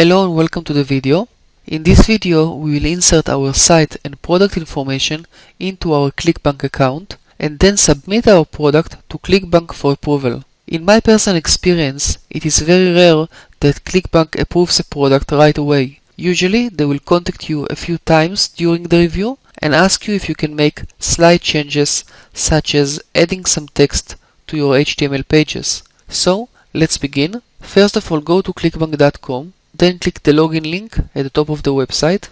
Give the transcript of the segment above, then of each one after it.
Hello and welcome to the video. In this video we will insert our site and product information into our ClickBank account and then submit our product to ClickBank for approval. In my personal experience, it is very rare that ClickBank approves a product right away. Usually they will contact you a few times during the review and ask you if you can make slight changes such as adding some text to your HTML pages. So let's begin. First of all go to clickbank.com then click the login link at the top of the website.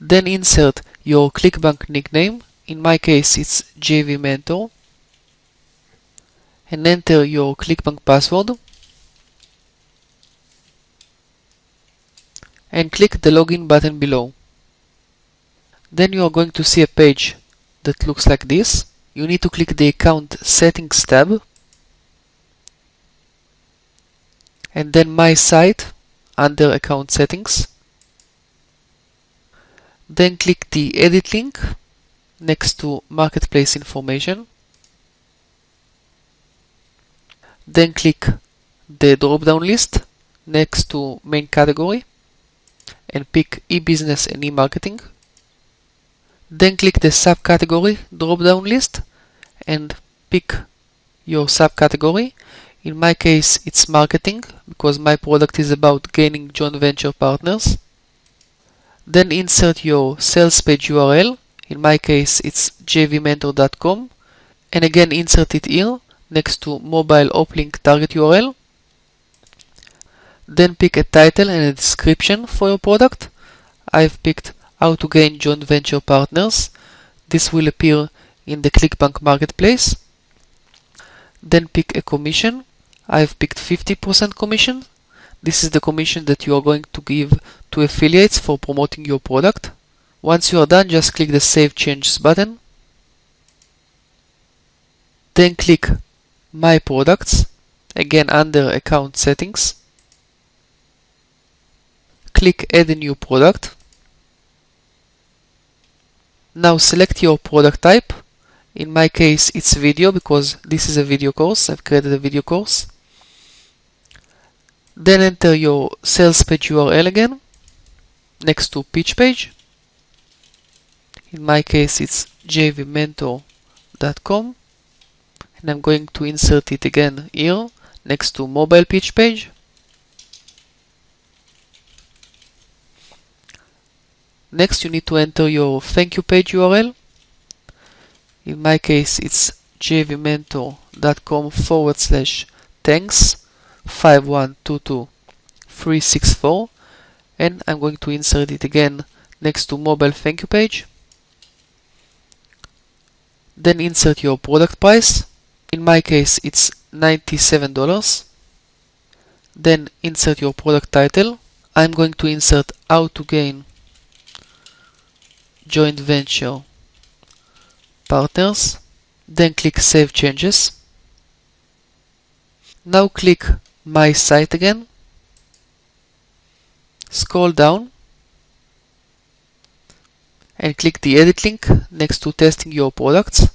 Then insert your ClickBank nickname. In my case, it's JV Mentor. And enter your ClickBank password. And click the login button below. Then you are going to see a page that looks like this. You need to click the account settings tab and then my site under account settings. Then click the edit link next to marketplace information. Then click the drop down list next to main category and pick e-business and e-marketing. Then click the subcategory drop down list and pick your subcategory in my case, it's marketing because my product is about gaining joint venture partners. Then insert your sales page URL. In my case, it's jvmentor.com. And again, insert it here next to mobile hoplink target URL. Then pick a title and a description for your product. I've picked how to gain joint venture partners. This will appear in the ClickBank marketplace. Then pick a commission I've picked 50% commission. This is the commission that you are going to give to affiliates for promoting your product. Once you are done, just click the Save Changes button. Then click My Products, again under Account Settings. Click Add a new product. Now select your product type. In my case, it's video because this is a video course. I've created a video course. Then enter your sales page URL again next to pitch page. In my case, it's jvmentor.com and I'm going to insert it again here next to mobile pitch page. Next, you need to enter your thank you page URL. In my case, it's jvmentor.com forward slash thanks 5122364 and I'm going to insert it again next to mobile thank you page. Then insert your product price. In my case, it's $97. Then insert your product title. I'm going to insert how to gain joint venture partners. Then click Save Changes. Now click my site again. Scroll down and click the edit link next to testing your products.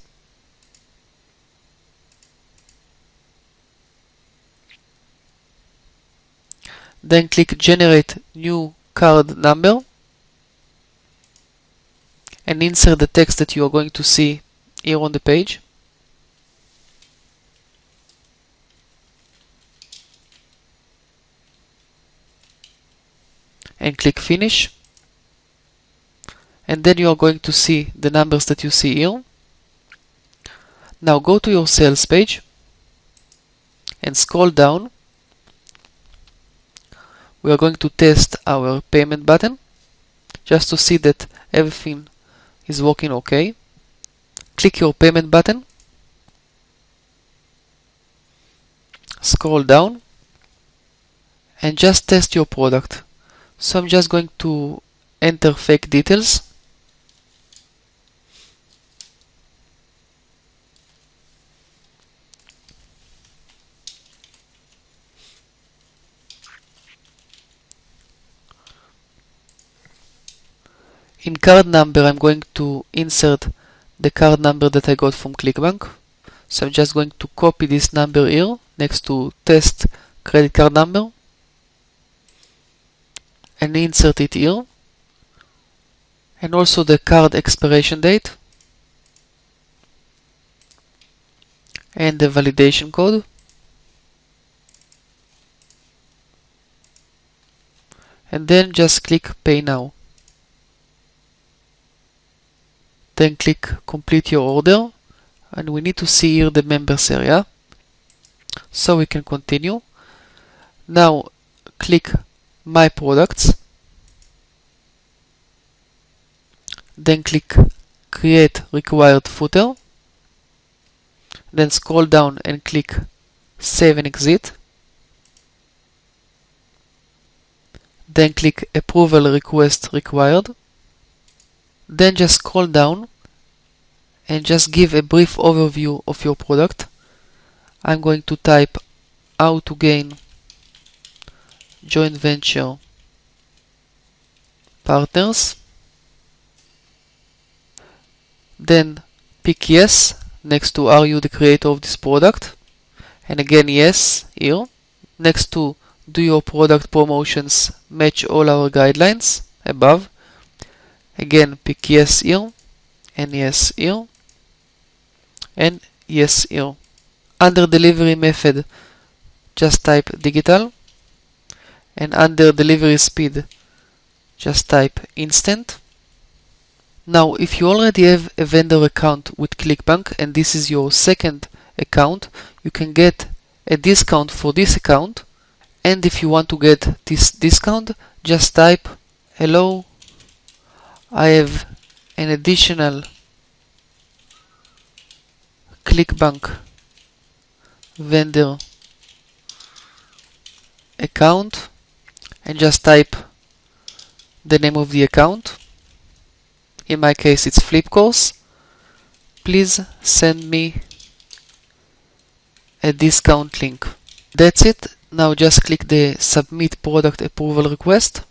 Then click generate new card number and insert the text that you are going to see here on the page and click finish. And then you are going to see the numbers that you see here. Now go to your sales page and scroll down. We are going to test our payment button just to see that everything is working okay click your payment button. Scroll down and just test your product so I'm just going to enter fake details In card number I'm going to insert the card number that I got from ClickBank. So I'm just going to copy this number here next to test credit card number and insert it here and also the card expiration date and the validation code. And then just click pay now. Then click complete your order and we need to see here the members area so we can continue. Now click my products then click create required footer then scroll down and click save and exit then click approval request required then just scroll down and just give a brief overview of your product. I'm going to type how to gain joint venture. Partners. Then pick yes next to are you the creator of this product? And again yes here. Next to do your product promotions match all our guidelines above? Again pick yes here and yes here and yes here. Under delivery method just type digital and under delivery speed. Just type instant. Now if you already have a vendor account with ClickBank and this is your second account you can get a discount for this account. And if you want to get this discount just type hello I have an additional ClickBank vendor account and just type the name of the account. In my case it's Flipcourse please send me a discount link. That's it. Now just click the submit product approval request.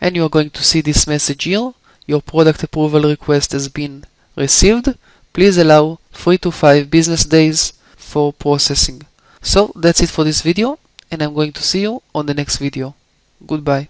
And you are going to see this message here. Your product approval request has been received. Please allow 3 to 5 business days for processing. So that's it for this video and I'm going to see you on the next video. Goodbye